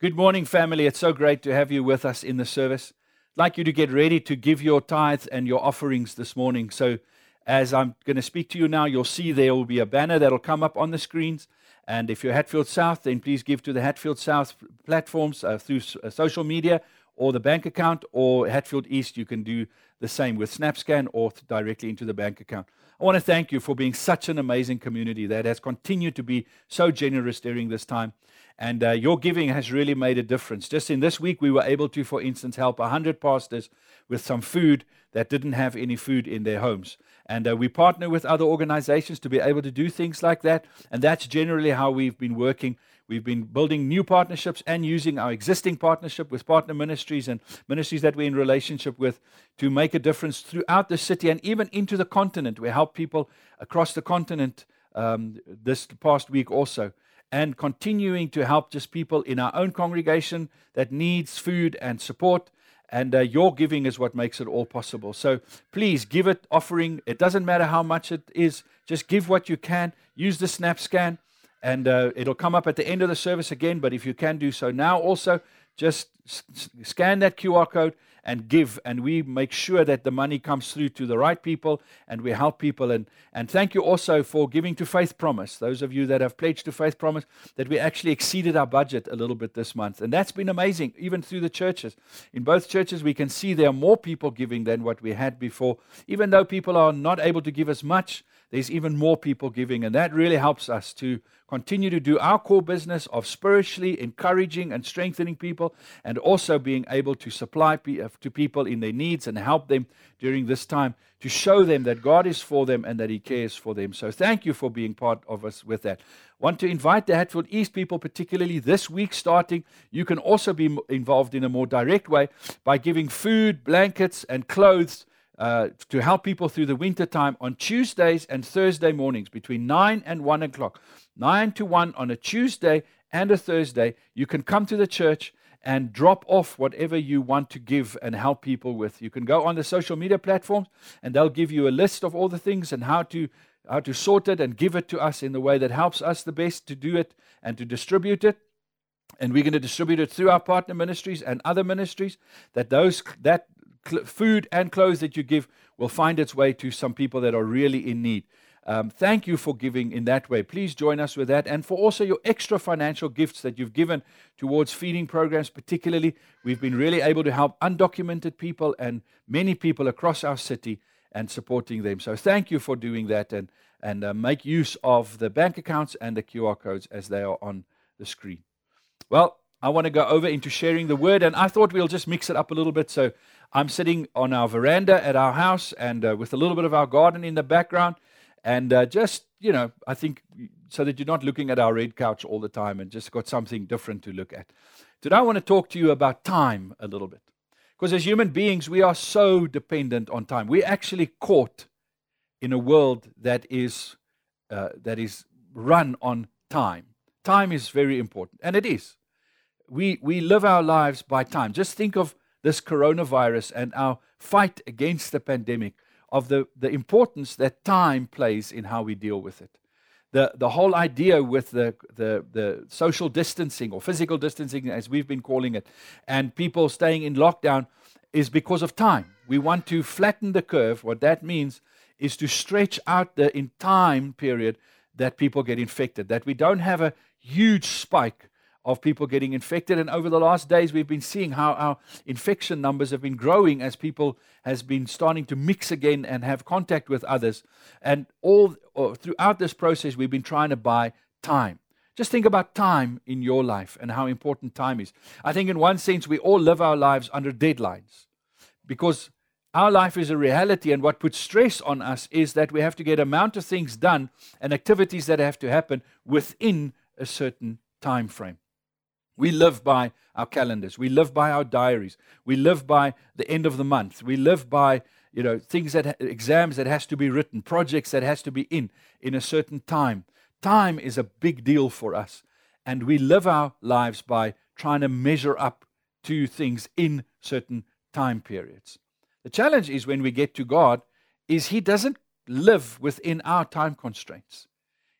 Good morning, family. It's so great to have you with us in the service. I'd like you to get ready to give your tithes and your offerings this morning. So, as I'm going to speak to you now, you'll see there will be a banner that'll come up on the screens. And if you're Hatfield South, then please give to the Hatfield South platforms uh, through uh, social media or the bank account, or Hatfield East, you can do the same with SnapScan or directly into the bank account. I want to thank you for being such an amazing community that has continued to be so generous during this time. And uh, your giving has really made a difference. Just in this week, we were able to, for instance, help 100 pastors with some food that didn't have any food in their homes. And uh, we partner with other organizations to be able to do things like that. And that's generally how we've been working. We've been building new partnerships and using our existing partnership with partner ministries and ministries that we're in relationship with to make a difference throughout the city and even into the continent. We help people across the continent um, this past week also and continuing to help just people in our own congregation that needs food and support. And uh, your giving is what makes it all possible. So please give it offering. It doesn't matter how much it is, just give what you can. Use the SnapScan, and uh, it'll come up at the end of the service again. But if you can do so now, also just s- scan that QR code and give, and we make sure that the money comes through to the right people, and we help people. And and thank you also for giving to Faith Promise. Those of you that have pledged to Faith Promise, that we actually exceeded our budget a little bit this month, and that's been amazing. Even through the churches, in both churches, we can see there are more people giving than what we had before. Even though people are not able to give as much, there's even more people giving, and that really helps us to continue to do our core business of spiritually encouraging and strengthening people, and also being able to supply uh, to people in their needs and help them during this time to show them that God is for them and that He cares for them. So, thank you for being part of us with that. Want to invite the Hatfield East people, particularly this week starting. You can also be involved in a more direct way by giving food, blankets, and clothes uh, to help people through the winter time on Tuesdays and Thursday mornings between 9 and 1 o'clock. 9 to 1 on a Tuesday and a Thursday. You can come to the church and drop off whatever you want to give and help people with. You can go on the social media platforms and they'll give you a list of all the things and how to how to sort it and give it to us in the way that helps us the best to do it and to distribute it. And we're going to distribute it through our partner ministries and other ministries that those that food and clothes that you give will find its way to some people that are really in need. Um, thank you for giving in that way. Please join us with that and for also your extra financial gifts that you've given towards feeding programs, particularly. We've been really able to help undocumented people and many people across our city and supporting them. So thank you for doing that and, and uh, make use of the bank accounts and the QR codes as they are on the screen. Well, I want to go over into sharing the word, and I thought we'll just mix it up a little bit. So I'm sitting on our veranda at our house and uh, with a little bit of our garden in the background. And uh, just, you know, I think so that you're not looking at our red couch all the time and just got something different to look at. Today, I want to talk to you about time a little bit. Because as human beings, we are so dependent on time. We're actually caught in a world that is, uh, that is run on time. Time is very important, and it is. We, we live our lives by time. Just think of this coronavirus and our fight against the pandemic of the, the importance that time plays in how we deal with it. The, the whole idea with the, the, the social distancing or physical distancing, as we've been calling it, and people staying in lockdown is because of time. We want to flatten the curve. What that means is to stretch out the in time period that people get infected, that we don't have a huge spike of people getting infected. And over the last days, we've been seeing how our infection numbers have been growing as people has been starting to mix again and have contact with others. And all uh, throughout this process, we've been trying to buy time. Just think about time in your life and how important time is. I think, in one sense, we all live our lives under deadlines because our life is a reality, and what puts stress on us is that we have to get amount of things done and activities that have to happen within a certain time frame. We live by our calendars. We live by our diaries. We live by the end of the month. We live by you know things that exams that has to be written, projects that has to be in in a certain time. Time is a big deal for us, and we live our lives by trying to measure up to things in certain time periods. The challenge is when we get to God is he doesn't live within our time constraints.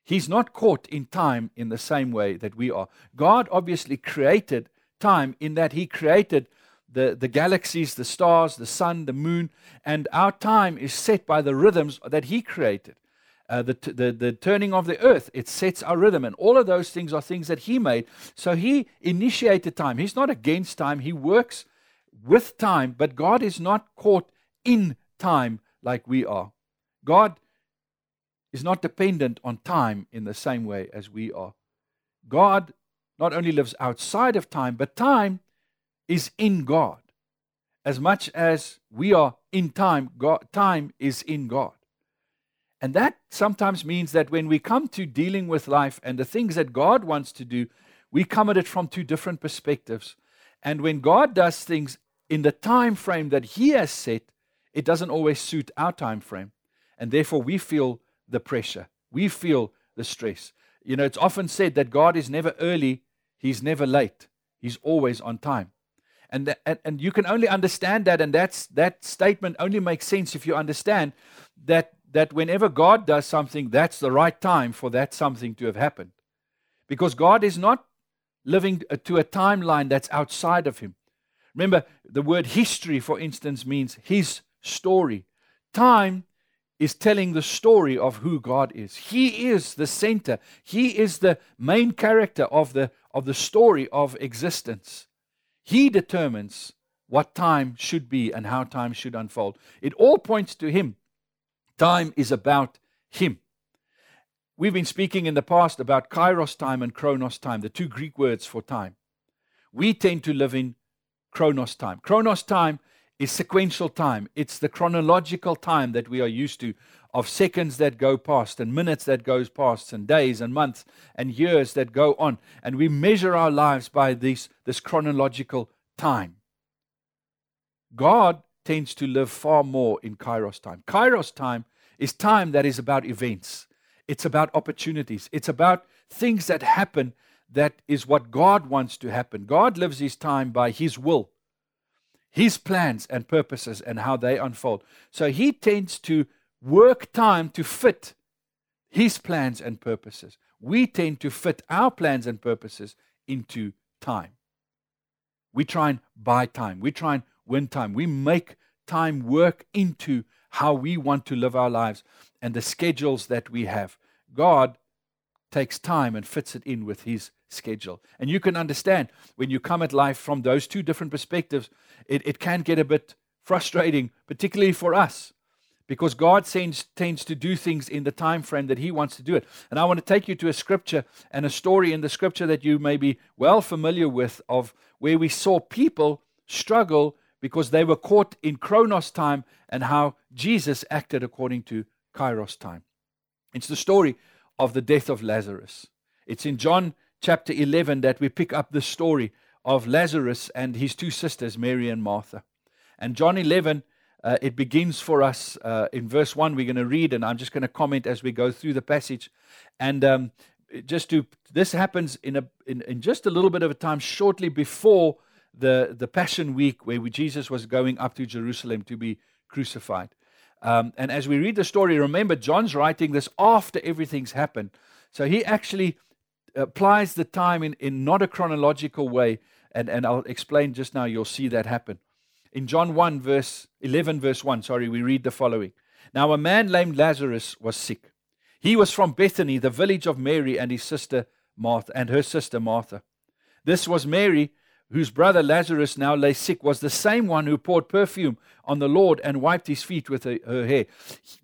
He's not caught in time in the same way that we are. God obviously created time in that He created the, the galaxies, the stars, the sun, the moon, and our time is set by the rhythms that He created. Uh, the, t- the, the turning of the earth, it sets our rhythm. And all of those things are things that He made. So He initiated time. He's not against time, He works with time, but God is not caught in time like we are. God is not dependent on time in the same way as we are. God not only lives outside of time, but time is in God. As much as we are in time, God, time is in God. And that sometimes means that when we come to dealing with life and the things that God wants to do, we come at it from two different perspectives. And when God does things in the time frame that He has set, it doesn't always suit our time frame. And therefore, we feel the pressure, we feel the stress. You know, it's often said that God is never early, He's never late, He's always on time. And, and, and you can only understand that, and that's, that statement only makes sense if you understand that, that whenever God does something, that's the right time for that something to have happened. Because God is not living to a timeline that's outside of Him. Remember, the word history, for instance, means His story. Time is telling the story of who God is. He is the center. He is the main character of the, of the story of existence. He determines what time should be and how time should unfold. It all points to Him. Time is about Him. We've been speaking in the past about kairos time and chronos time, the two Greek words for time. We tend to live in chronos time. Chronos time is sequential time. It's the chronological time that we are used to of seconds that go past and minutes that goes past and days and months and years that go on and we measure our lives by this this chronological time. God tends to live far more in kairos time. Kairos time is time that is about events. It's about opportunities. It's about things that happen that is what God wants to happen. God lives his time by his will his plans and purposes and how they unfold. So he tends to work time to fit his plans and purposes. We tend to fit our plans and purposes into time. We try and buy time. We try and win time. We make time work into how we want to live our lives and the schedules that we have. God takes time and fits it in with his schedule. And you can understand when you come at life from those two different perspectives, it, it can get a bit frustrating, particularly for us, because God tends, tends to do things in the time frame that He wants to do it. And I want to take you to a scripture and a story in the scripture that you may be well familiar with of where we saw people struggle because they were caught in Chronos time and how Jesus acted according to Kairos time. It's the story of the death of Lazarus. It's in John chapter 11 that we pick up the story of Lazarus and his two sisters, Mary and Martha. And John 11, uh, it begins for us uh, in verse 1. We're going to read, and I'm just going to comment as we go through the passage. And um, just to, this happens in, a, in, in just a little bit of a time shortly before the, the Passion Week, where we, Jesus was going up to Jerusalem to be crucified. Um, and as we read the story, remember, John's writing this after everything's happened. So he actually applies the time in, in not a chronological way. And, and I'll explain just now, you'll see that happen. In John 1, verse 11, verse 1, sorry, we read the following. Now, a man named Lazarus was sick. He was from Bethany, the village of Mary and his sister Martha, and her sister Martha. This was Mary whose brother Lazarus now lay sick, was the same one who poured perfume on the Lord and wiped his feet with her, hair.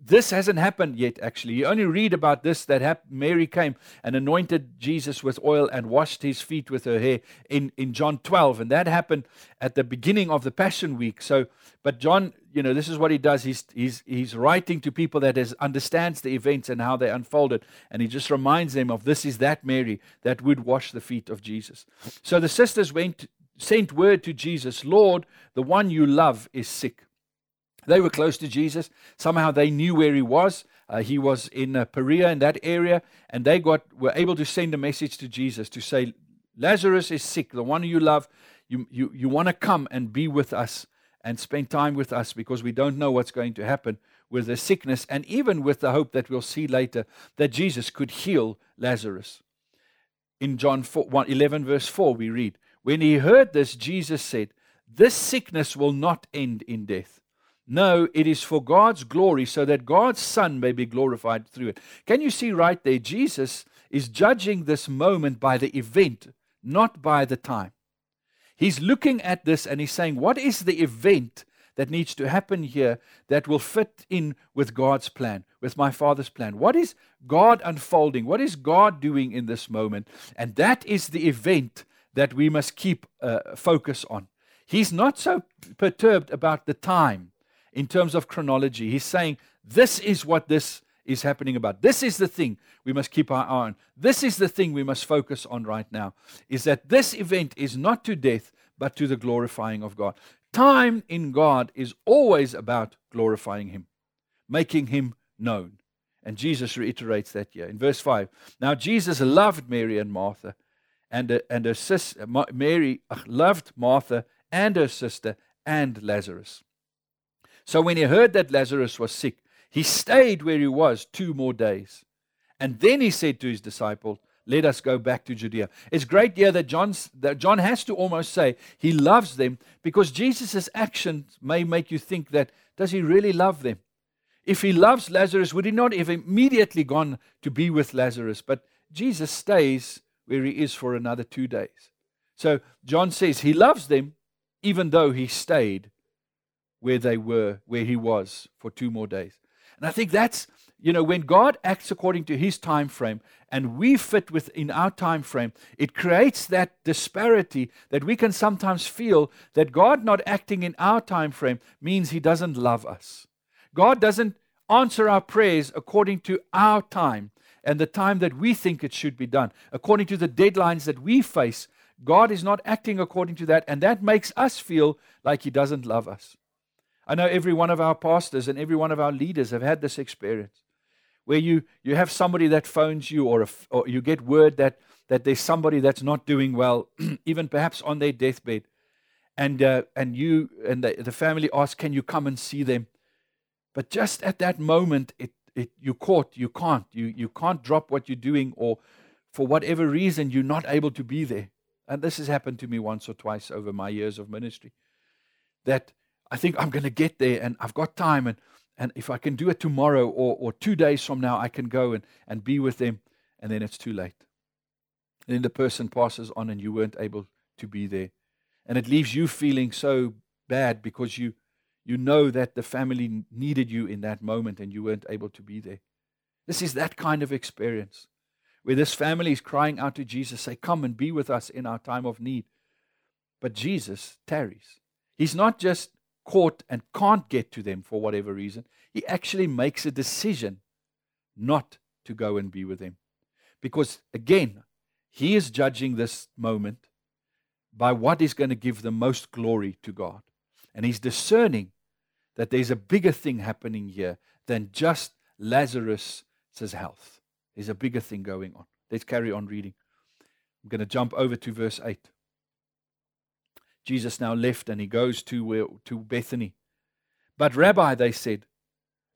This hasn't happened yet, actually. You only read about this that Mary came and anointed Jesus with oil and washed his feet with her hair in, in John 12. And that happened at the beginning of the Passion Week. So, but John, you know, this is what he does. He's, he's, he's writing to people that has, understands the events and how they unfolded. And he just reminds them of this is that Mary that would wash the feet of Jesus. So the sisters went sent word to Jesus, Lord, the one you love is sick. They were close to Jesus. Somehow they knew where he was. Uh, he was in uh, Perea, in that area, and they got were able to send a message to Jesus to say, Lazarus is sick, the one you love. You, you, you want to come and be with us and spend time with us because we don't know what's going to happen with the sickness, and even with the hope that we'll see later that Jesus could heal Lazarus. in John 4, 1, 11, verse 4, we read, When he heard this, Jesus said, This sickness will not end in death. No, it is for God's glory, so that God's Son may be glorified through it. Can you see right there? Jesus is judging this moment by the event, not by the time. He's looking at this and he's saying, What is the event that needs to happen here that will fit in with God's plan, with my Father's plan? What is God unfolding? What is God doing in this moment? And that is the event that we must keep uh, focus on. He's not so perturbed about the time in terms of chronology. He's saying, This is what this is happening about. This is the thing we must keep our eye on. This is the thing we must focus on right now is that this event is not to death, but to the glorifying of God. Time in God is always about glorifying Him, making Him known. And Jesus reiterates that here in verse 5. Now, Jesus loved Mary and Martha, and, uh, and her sister, Mary uh, loved Martha and her sister and Lazarus. So when he heard that Lazarus was sick, he stayed where he was two more days. And then he said to his disciples, Let us go back to Judea. It's great here that, John's, that John has to almost say he loves them because Jesus' actions may make you think that, does he really love them? If he loves Lazarus, would he not have immediately gone to be with Lazarus? But Jesus stays where he is for another two days. So John says he loves them even though he stayed where they were, where he was for two more days. And I think that's, you know, when God acts according to his time frame and we fit within our time frame, it creates that disparity that we can sometimes feel that God not acting in our time frame means he doesn't love us. God doesn't answer our prayers according to our time and the time that we think it should be done, according to the deadlines that we face. God is not acting according to that, and that makes us feel like He doesn't love us. I know every one of our pastors and every one of our leaders have had this experience where you, you have somebody that phones you or, a, or you get word that, that there's somebody that's not doing well, even perhaps on their deathbed. And, uh, and you and the, the family ask, Can you come and see them? But just at that moment, it, it, you're caught. You can't. You, you can't drop what you're doing, or for whatever reason, you're not able to be there. And this has happened to me once or twice over my years of ministry. That I think I'm going to get there and I've got time. And, and if I can do it tomorrow or, or two days from now, I can go and, and be with them. And then it's too late. And then the person passes on and you weren't able to be there. And it leaves you feeling so bad because you, you know that the family needed you in that moment and you weren't able to be there. This is that kind of experience where this family is crying out to Jesus, say, Come and be with us in our time of need. But Jesus tarries. He's not just caught and can't get to them for whatever reason, he actually makes a decision not to go and be with them. Because again, he is judging this moment by what is going to give the most glory to God. And he's discerning that there's a bigger thing happening here than just Lazarus' health. There's a bigger thing going on. Let's carry on reading. I'm going to jump over to verse 8. Jesus now left and he goes to, to Bethany. But, Rabbi, they said,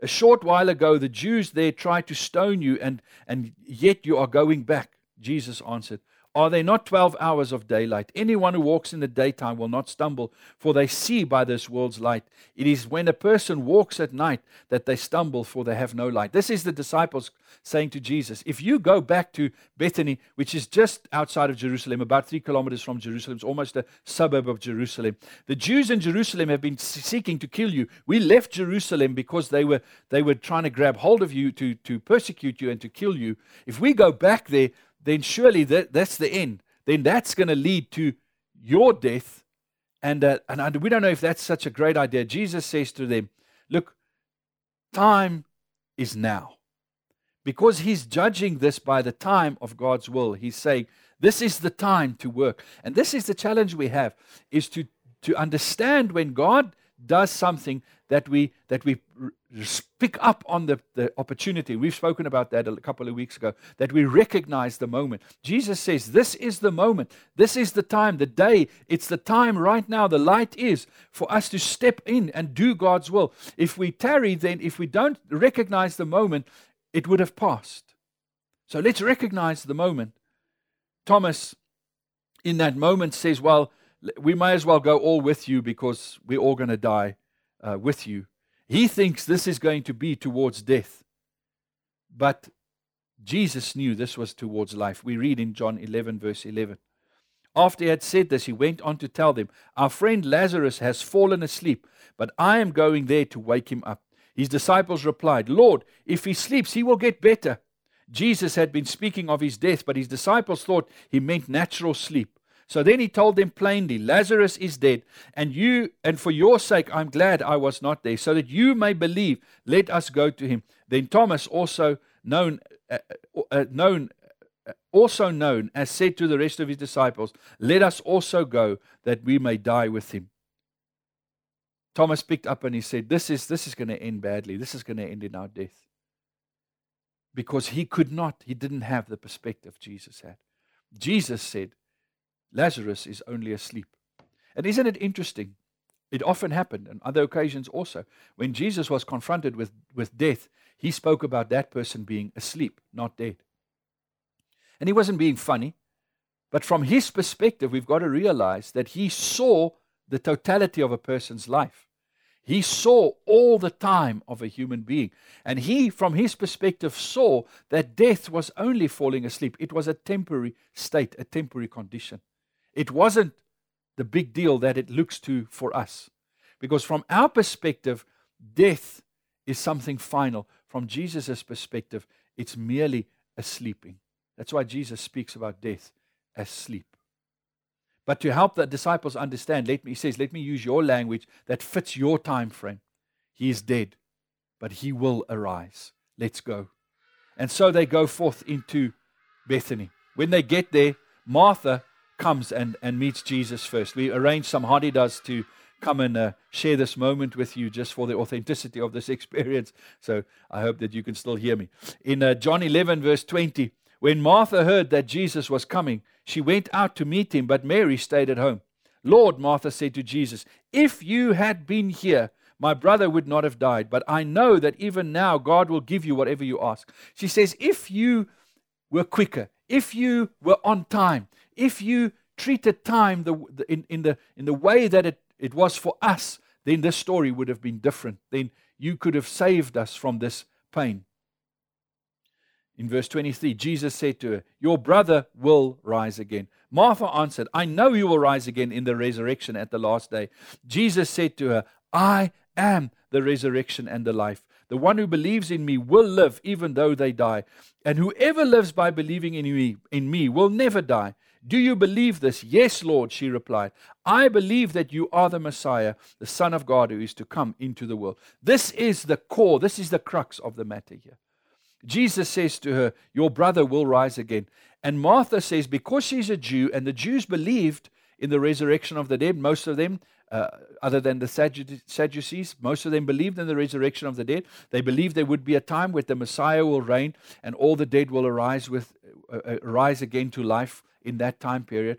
a short while ago the Jews there tried to stone you, and, and yet you are going back. Jesus answered, are they not 12 hours of daylight? Anyone who walks in the daytime will not stumble, for they see by this world's light. It is when a person walks at night that they stumble, for they have no light. This is the disciples saying to Jesus, If you go back to Bethany, which is just outside of Jerusalem, about three kilometers from Jerusalem, it's almost a suburb of Jerusalem. The Jews in Jerusalem have been seeking to kill you. We left Jerusalem because they were, they were trying to grab hold of you to, to persecute you and to kill you. If we go back there, then surely that, that's the end. Then that's going to lead to your death. And, uh, and we don't know if that's such a great idea. Jesus says to them, Look, time is now. Because he's judging this by the time of God's will, he's saying, This is the time to work. And this is the challenge we have, is to, to understand when God does something that we that we pick up on the, the opportunity. We've spoken about that a couple of weeks ago, that we recognize the moment. Jesus says, This is the moment. This is the time, the day. It's the time right now. The light is for us to step in and do God's will. If we tarry, then if we don't recognize the moment, it would have passed. So let's recognize the moment. Thomas, in that moment, says, Well, we may as well go all with you because we're all going to die uh, with you. He thinks this is going to be towards death. But Jesus knew this was towards life. We read in John 11, verse 11. After he had said this, he went on to tell them, Our friend Lazarus has fallen asleep, but I am going there to wake him up. His disciples replied, Lord, if he sleeps, he will get better. Jesus had been speaking of his death, but his disciples thought he meant natural sleep. So then he told them plainly, Lazarus is dead, and you and for your sake I'm glad I was not there, so that you may believe. Let us go to him. Then Thomas, also known uh, uh, uh known uh, also known as said to the rest of his disciples, Let us also go, that we may die with him. Thomas picked up and he said, This is this is going to end badly. This is going to end in our death. Because he could not, he didn't have the perspective Jesus had. Jesus said, Lazarus is only asleep. And isn't it interesting? It often happened, on other occasions also. When Jesus was confronted with, with death, he spoke about that person being asleep, not dead. And he wasn't being funny, but from his perspective, we've got to realize that he saw the totality of a person's life. He saw all the time of a human being. And he, from his perspective, saw that death was only falling asleep. It was a temporary state, a temporary condition. It wasn't the big deal that it looks to for us. Because from our perspective, death is something final. From Jesus' perspective, it's merely a sleeping. That's why Jesus speaks about death as sleep. But to help the disciples understand, let me, he says, let me use your language that fits your time frame. He is dead, but he will arise. Let's go. And so they go forth into Bethany. When they get there, Martha comes and, and meets Jesus first. We arrange some does to come and uh, share this moment with you just for the authenticity of this experience. So I hope that you can still hear me. In uh, John 11, verse 20, when Martha heard that Jesus was coming, she went out to meet him, but Mary stayed at home. Lord, Martha said to Jesus, if you had been here, my brother would not have died. But I know that even now God will give you whatever you ask. She says, if you were quicker, if you were on time, if you treated time the, the, in, in, the, in the way that it, it was for us, then this story would have been different. Then you could have saved us from this pain. In verse 23, Jesus said to her, Your brother will rise again. Martha answered, I know you will rise again in the resurrection at the last day. Jesus said to her, I am the resurrection and the life. The one who believes in me will live even though they die. And whoever lives by believing in me, in me will never die. Do you believe this? Yes, Lord, she replied. I believe that you are the Messiah, the Son of God who is to come into the world. This is the core, this is the crux of the matter here. Jesus says to her, Your brother will rise again. And Martha says, because she's a Jew and the Jews believed in the resurrection of the dead, most of them, uh, other than the Sadducees, most of them believed in the resurrection of the dead. They believed there would be a time where the Messiah will reign and all the dead will arise with uh, uh rise again to life in that time period.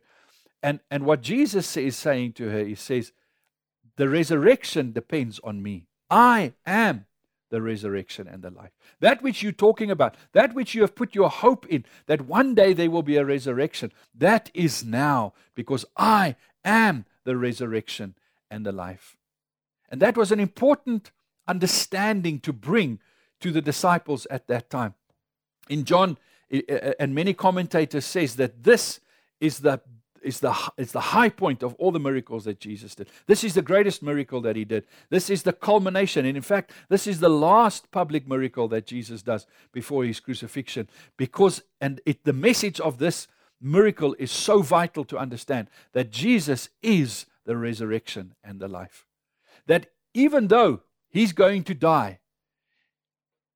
And, and what Jesus is saying to her, he says, The resurrection depends on me. I am the resurrection and the life. That which you're talking about, that which you have put your hope in, that one day there will be a resurrection, that is now because I am the resurrection and the life. And that was an important understanding to bring to the disciples at that time. In John and many commentators says that this is the is the, is the high point of all the miracles that Jesus did. This is the greatest miracle that he did. This is the culmination. And in fact, this is the last public miracle that Jesus does before his crucifixion. Because, and it, the message of this miracle is so vital to understand that Jesus is the resurrection and the life. That even though he's going to die,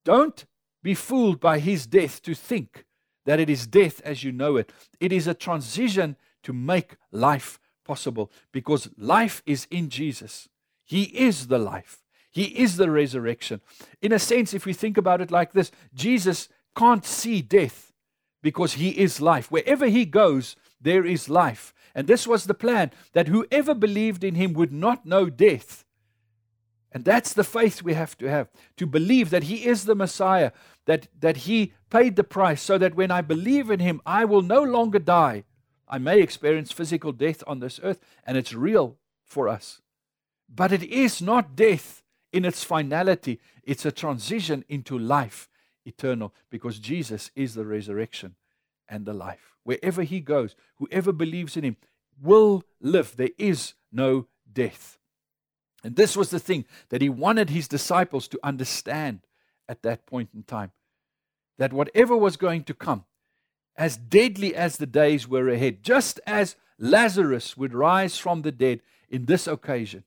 don't be fooled by his death to think that it is death as you know it. It is a transition to make life possible because life is in Jesus. He is the life, He is the resurrection. In a sense, if we think about it like this, Jesus can't see death because He is life. Wherever He goes, there is life. And this was the plan that whoever believed in Him would not know death And that's the faith we have to have to believe that He is the Messiah, that, that He paid the price so that when I believe in Him, I will no longer die. I may experience physical death on this earth, and it's real for us. But it is not death in its finality, it's a transition into life eternal because Jesus is the resurrection and the life. Wherever He goes, whoever believes in Him will live. There is no death. And this was the thing that he wanted his disciples to understand at that point in time that whatever was going to come, as deadly as the days were ahead, just as Lazarus would rise from the dead in this occasion,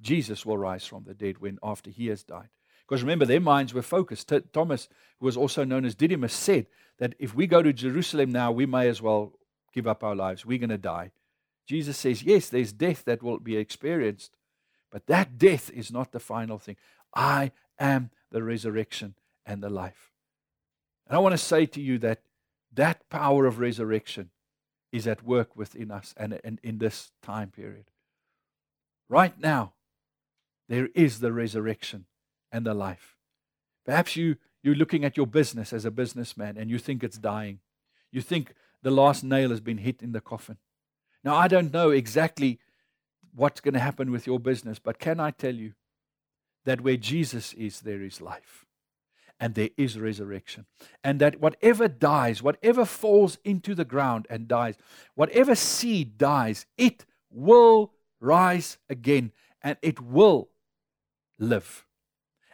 Jesus will rise from the dead when after he has died. Because remember, their minds were focused. T- Thomas, who was also known as Didymus, said that if we go to Jerusalem now, we may as well give up our lives. We're going to die. Jesus says, yes, there's death that will be experienced, but that death is not the final thing. I am the resurrection and the life. And I want to say to you that that power of resurrection is at work within us and, and in this time period. Right now, there is the resurrection and the life. Perhaps you, you're looking at your business as a businessman and you think it's dying. You think the last nail has been hit in the coffin. Now, I don't know exactly what's going to happen with your business, but can I tell you that where Jesus is, there is life and there is resurrection. And that whatever dies, whatever falls into the ground and dies, whatever seed dies, it will rise again and it will live.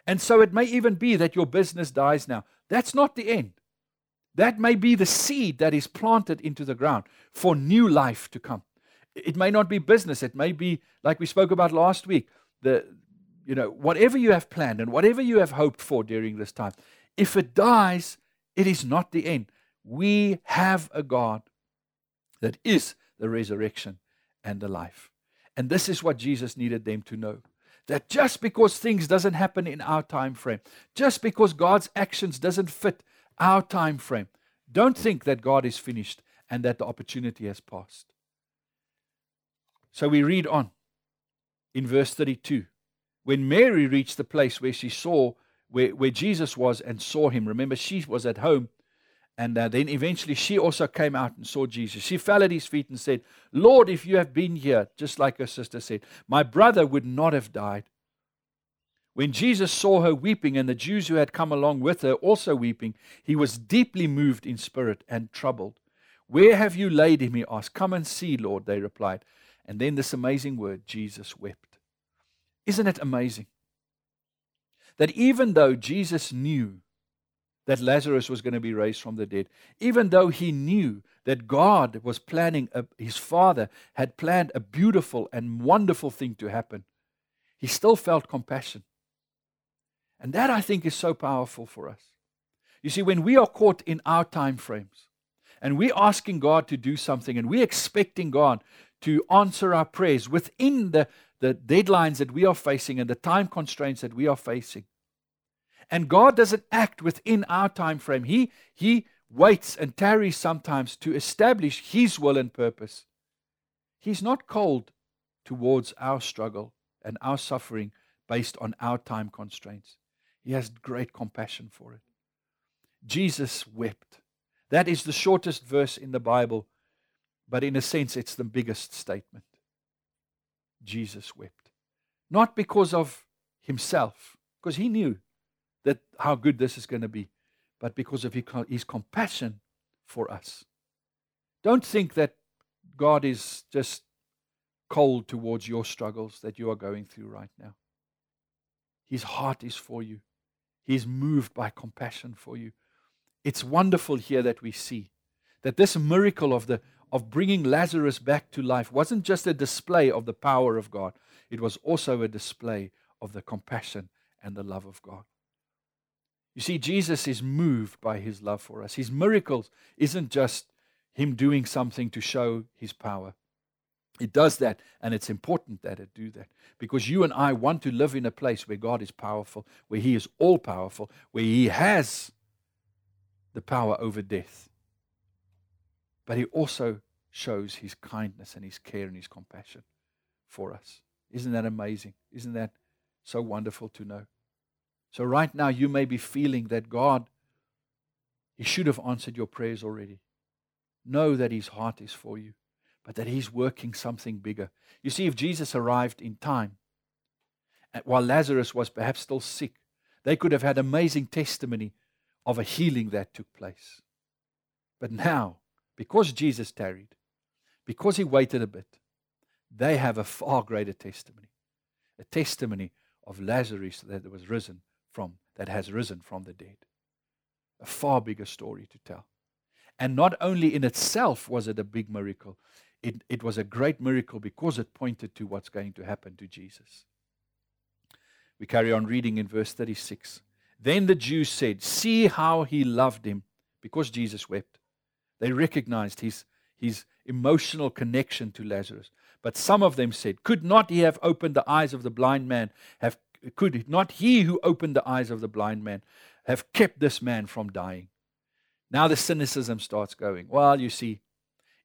And so it may even be that your business dies now. That's not the end. That may be the seed that is planted into the ground for new life to come. It may not be business, it may be like we spoke about last week, the you know, whatever you have planned and whatever you have hoped for during this time. If it dies, it is not the end. We have a God that is the resurrection and the life. And this is what Jesus needed them to know that just because things doesn't happen in our time frame just because god's actions doesn't fit our time frame. Don't think that God is finished and that the opportunity has passed. So we read on in verse 32. When Mary reached the place where she saw where, where Jesus was and saw him, remember, she was at home. And uh, then eventually she also came out and saw Jesus. She fell at his feet and said, Lord, if you have been here, just like her sister said, my brother would not have died. When Jesus saw her weeping and the Jews who had come along with her also weeping, he was deeply moved in spirit and troubled. Where have you laid him? He asked. Come and see, Lord, they replied. And then this amazing word Jesus wept. Isn't it amazing? That even though Jesus knew that Lazarus was going to be raised from the dead, even though he knew that God was planning, a, his Father had planned a beautiful and wonderful thing to happen, he still felt compassion. And that I think is so powerful for us. You see, when we are caught in our time frames and we're asking God to do something and we're expecting God to answer our prayers within the, the deadlines that we are facing and the time constraints that we are facing. And God doesn't act within our time frame. He, he waits and tarries sometimes to establish His will and purpose. He's not cold towards our struggle and our suffering based on our time constraints. He has great compassion for it. Jesus wept. That is the shortest verse in the Bible, but in a sense, it's the biggest statement. Jesus wept. Not because of himself, because he knew that how good this is going to be, but because of his compassion for us. Don't think that God is just cold towards your struggles that you are going through right now. His heart is for you. He's moved by compassion for you. It's wonderful here that we see that this miracle of, the, of bringing Lazarus back to life wasn't just a display of the power of God, it was also a display of the compassion and the love of God. You see, Jesus is moved by his love for us. His miracles isn't just him doing something to show his power. It does that, and it's important that it do that because you and I want to live in a place where God is powerful, where He is all powerful, where He has the power over death. But He also shows His kindness and His care and His compassion for us. Isn't that amazing? Isn't that So wonderful to know. So, right now, you may be feeling that God, He should have answered your prayers already. Know that His heart is for you, but that He's working something bigger. You see, if Jesus arrived in time, while Lazarus was perhaps still sick, they could have had amazing testimony of a healing that took place. But now, because Jesus tarried, because he waited a bit, they have a far greater testimony. A testimony of Lazarus that was risen from that has risen from the dead. A far bigger story to tell. And not only in itself was it a big miracle, it, it was a great miracle because it pointed to what's going to happen to Jesus. We carry on reading in verse 36. Then the Jews said, See how he loved him, because Jesus wept. They recognized his, his emotional connection to Lazarus. But some of them said, Could not he have opened the eyes of the blind man? Have, could not he who opened the eyes of the blind man have kept this man from dying? Now the cynicism starts going. Well, you see,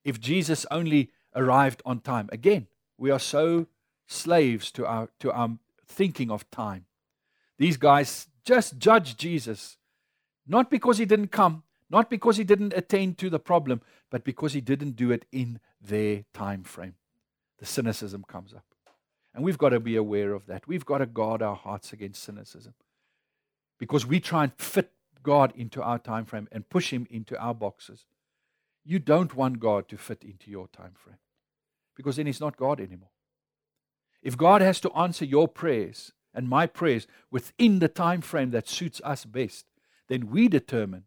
if Jesus only arrived on time, again, we are so slaves to our, to our thinking of time. These guys just judge Jesus, not because he didn't come, not because he didn't attend to the problem, but because he didn't do it in their time frame. The cynicism comes up. And we've got to be aware of that. We've got to guard our hearts against cynicism. Because we try and fit God into our time frame and push him into our boxes. You don't want God to fit into your time frame. Because then he's not God anymore. If God has to answer your prayers and my prayers within the time frame that suits us best, then we determine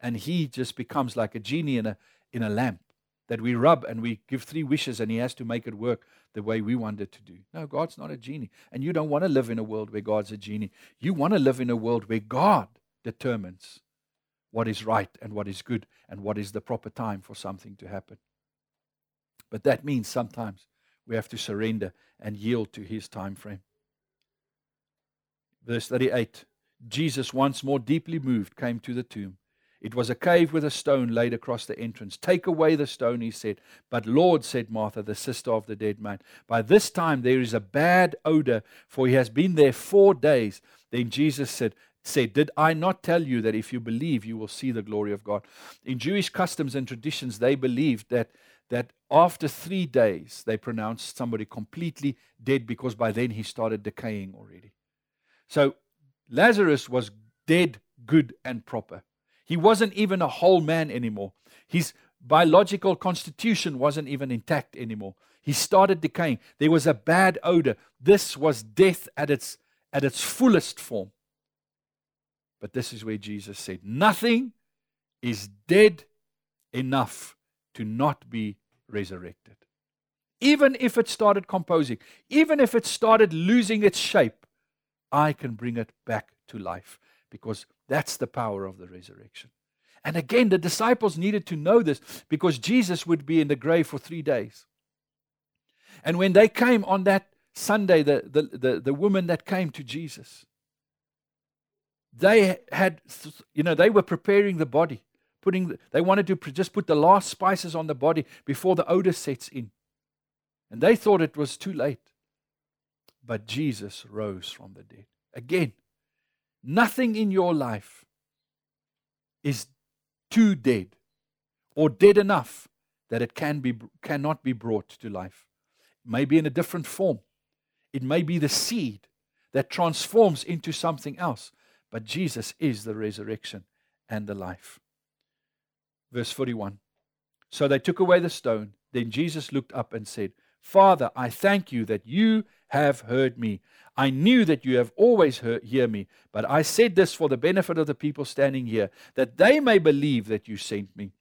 and he just becomes like a genie in a in a lamp that we rub and we give three wishes and he has to make it work the way we want it to do. No, God's not a genie. And you don't want to live in a world where God's a genie. You want to live in a world where God determines what is right and what is good and what is the proper time for something to happen. But that means sometimes we have to surrender and yield to his time frame. Verse 38 Jesus, once more deeply moved, came to the tomb. It was a cave with a stone laid across the entrance. Take away the stone, he said. But Lord, said Martha, the sister of the dead man, by this time there is a bad odor, for he has been there four days. Then Jesus said, said, Did I not tell you that if you believe, you will see the glory of God? In Jewish customs and traditions, they believed that that after three days they pronounced somebody completely dead because by then he started decaying already. So Lazarus was dead, good, and proper. He wasn't even a whole man anymore. His biological constitution wasn't even intact anymore. He started decaying. There was a bad odor. This was death at its, at its fullest form. But this is where Jesus said, Nothing is dead enough to not be resurrected. Even if it started composing, even if it started losing its shape, I can bring it back to life because that's the power of the resurrection. And again, the disciples needed to know this because Jesus would be in the grave for three days. And when they came on that Sunday, the, the, the, the woman that came to Jesus, they had, you know, they were preparing the body putting they wanted to just put the last spices on the body before the odor sets in and they thought it was too late but jesus rose from the dead again nothing in your life is too dead or dead enough that it can be cannot be brought to life it may be in a different form it may be the seed that transforms into something else but jesus is the resurrection and the life Verse 41. So they took away the stone. Then Jesus looked up and said, Father, I thank you that you have heard me. I knew that you have always heard, hear me, but I said this for the benefit of the people standing here, that they may believe that you sent me.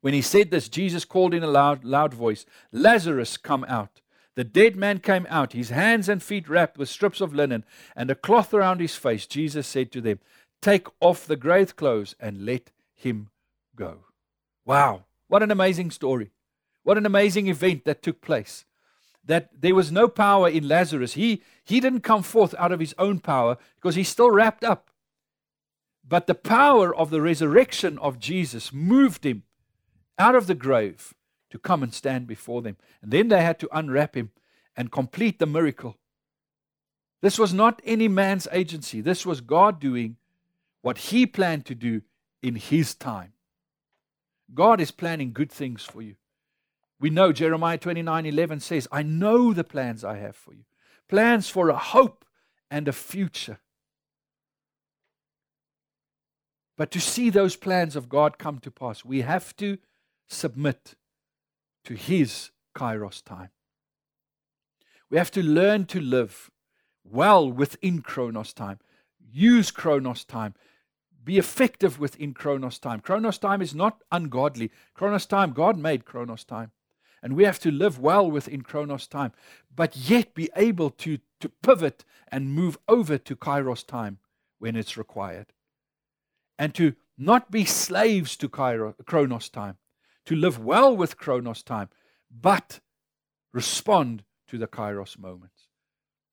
When he said this, Jesus called in a loud, loud voice, Lazarus, come out. The dead man came out, his hands and feet wrapped with strips of linen and a cloth around his face. Jesus said to them, Take off the grave clothes and let him go. Wow, what an amazing story. What an amazing event that took place. That there was no power in Lazarus. He, he didn't come forth out of his own power because he's still wrapped up. But the power of the resurrection of Jesus moved him out of the grave to come and stand before them. And then they had to unwrap him and complete the miracle This was not any man's agency. This was God doing what He planned to do in His time. God is planning good things for you. We know Jeremiah 29 11 says, I know the plans I have for you plans for a hope and a future. But to see those plans of God come to pass, we have to submit to His Kairos time. We have to learn to live well within Chronos time. Use Chronos time. Be effective within Chronos time. Chronos time is not ungodly. Chronos time, God made Chronos time. And we have to live well within Chronos time, but yet be able to, to pivot and move over to Kairos time when it's required. And to not be slaves to Kairos, Chronos time, to live well with Chronos time, but respond to the Kairos moments.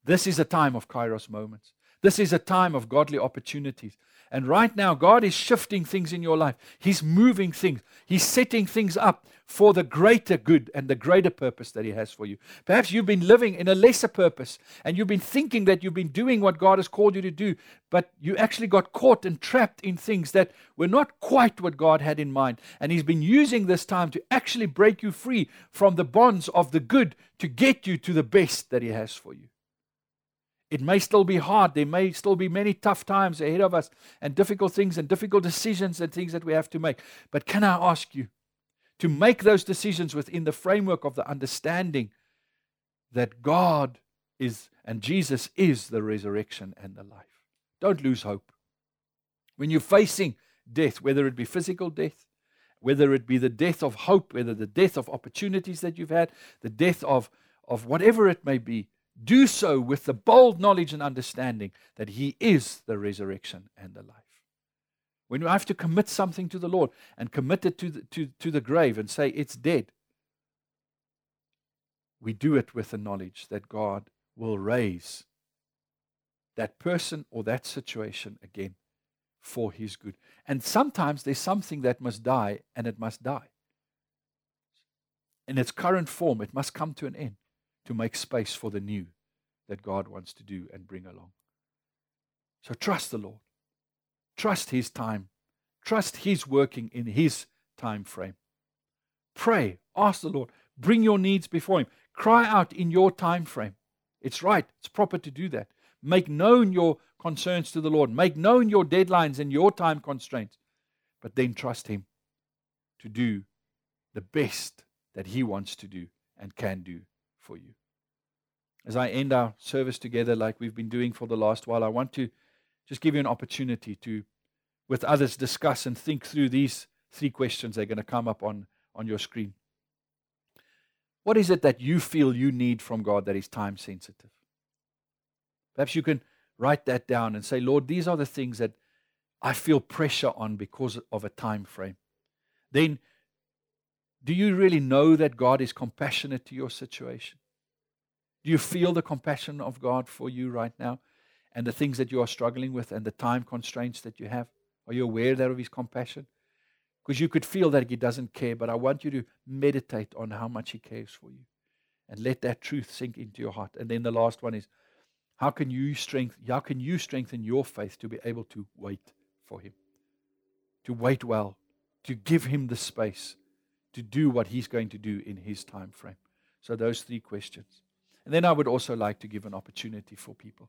This is a time of Kairos moments. This is a time of godly opportunities. And right now, God is shifting things in your life. He's moving things. He's setting things up for the greater good and the greater purpose that He has for you. Perhaps you've been living in a lesser purpose and you've been thinking that you've been doing what God has called you to do, but you actually got caught and trapped in things that were not quite what God had in mind. And He's been using this time to actually break you free from the bonds of the good to get you to the best that He has for you. It may still be hard. There may still be many tough times ahead of us and difficult things and difficult decisions and things that we have to make. But can I ask you to make those decisions within the framework of the understanding that God is and Jesus is the resurrection and the life? Don't lose hope. When you're facing death, whether it be physical death, whether it be the death of hope, whether the death of opportunities that you've had, the death of, of whatever it may be, do so with the bold knowledge and understanding that He is the resurrection and the life. When you have to commit something to the Lord and commit it to the, to, to the grave and say it's dead, we do it with the knowledge that God will raise that person or that situation again for His good. And sometimes there's something that must die and it must die. In its current form, it must come to an end to make space for the new that God wants to do and bring along. So trust the Lord. Trust His time. Trust His working in His time frame. Pray. Ask the Lord. Bring your needs before Him. Cry out in your time frame. It's right. It's proper to do that. Make known your concerns to the Lord. Make known your deadlines and your time constraints. But then trust Him to do the best that He wants to do and can do for you. As I end our service together, like we've been doing for the last while, I want to just give you an opportunity to, with others, discuss and think through these three questions. They're going to come up on, on your screen. What is it that you feel you need from God that is time sensitive? Perhaps you can write that down and say, Lord, these are the things that I feel pressure on because of a time frame. Then do you really know that God is compassionate to your situation? Do you feel the compassion of God for you right now and the things that you are struggling with and the time constraints that you have? Are you aware that of His compassion? Because you could feel that He doesn't care, but I want you to meditate on how much He cares for you and let that truth sink into your heart. And then the last one is how can you strengthen how can you strengthen your faith to be able to wait for him? To wait well, to give him the space to do what he's going to do in his time frame. So, those three questions. And then I would also like to give an opportunity for people.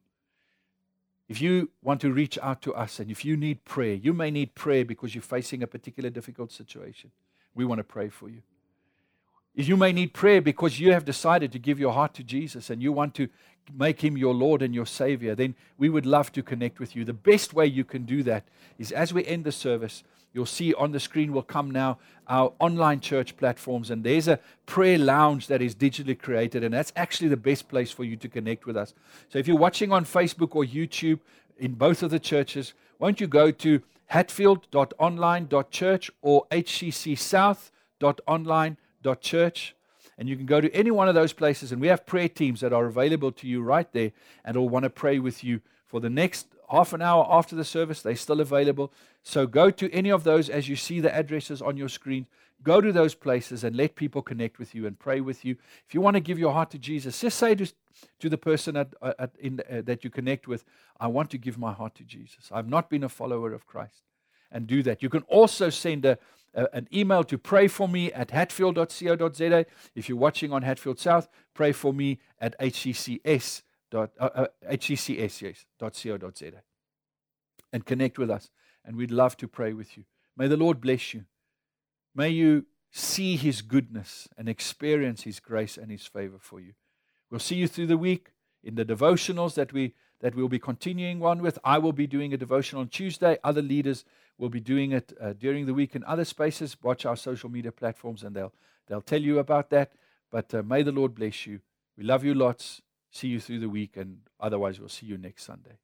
If you want to reach out to us and if you need prayer, you may need prayer because you're facing a particular difficult situation. We want to pray for you. If you may need prayer because you have decided to give your heart to Jesus and you want to make him your Lord and your Savior, then we would love to connect with you. The best way you can do that is as we end the service, You'll see on the screen will come now our online church platforms, and there's a prayer lounge that is digitally created, and that's actually the best place for you to connect with us. So if you're watching on Facebook or YouTube in both of the churches, won't you go to hatfield.online.church or hccsouth.online.church? And you can go to any one of those places, and we have prayer teams that are available to you right there, and will want to pray with you for the next half an hour after the service. They're still available. So go to any of those as you see the addresses on your screen. Go to those places and let people connect with you and pray with you. If you want to give your heart to Jesus, just say to, to the person at, at, in, uh, that you connect with, I want to give my heart to Jesus. I've not been a follower of Christ. And do that. You can also send a, a, an email to pray for me at hatfield.co.za. If you're watching on Hatfield South, pray for me at hccs. Dot. And connect with us. And we'd love to pray with you. May the Lord bless you. May you see His goodness and experience His grace and His favor for you. We'll see you through the week in the devotionals that we that we'll be continuing on with. I will be doing a devotion on Tuesday. Other leaders will be doing it uh, during the week in other spaces. Watch our social media platforms, and they'll they'll tell you about that. But uh, may the Lord bless you. We love you lots. See you through the week, and otherwise, we'll see you next Sunday.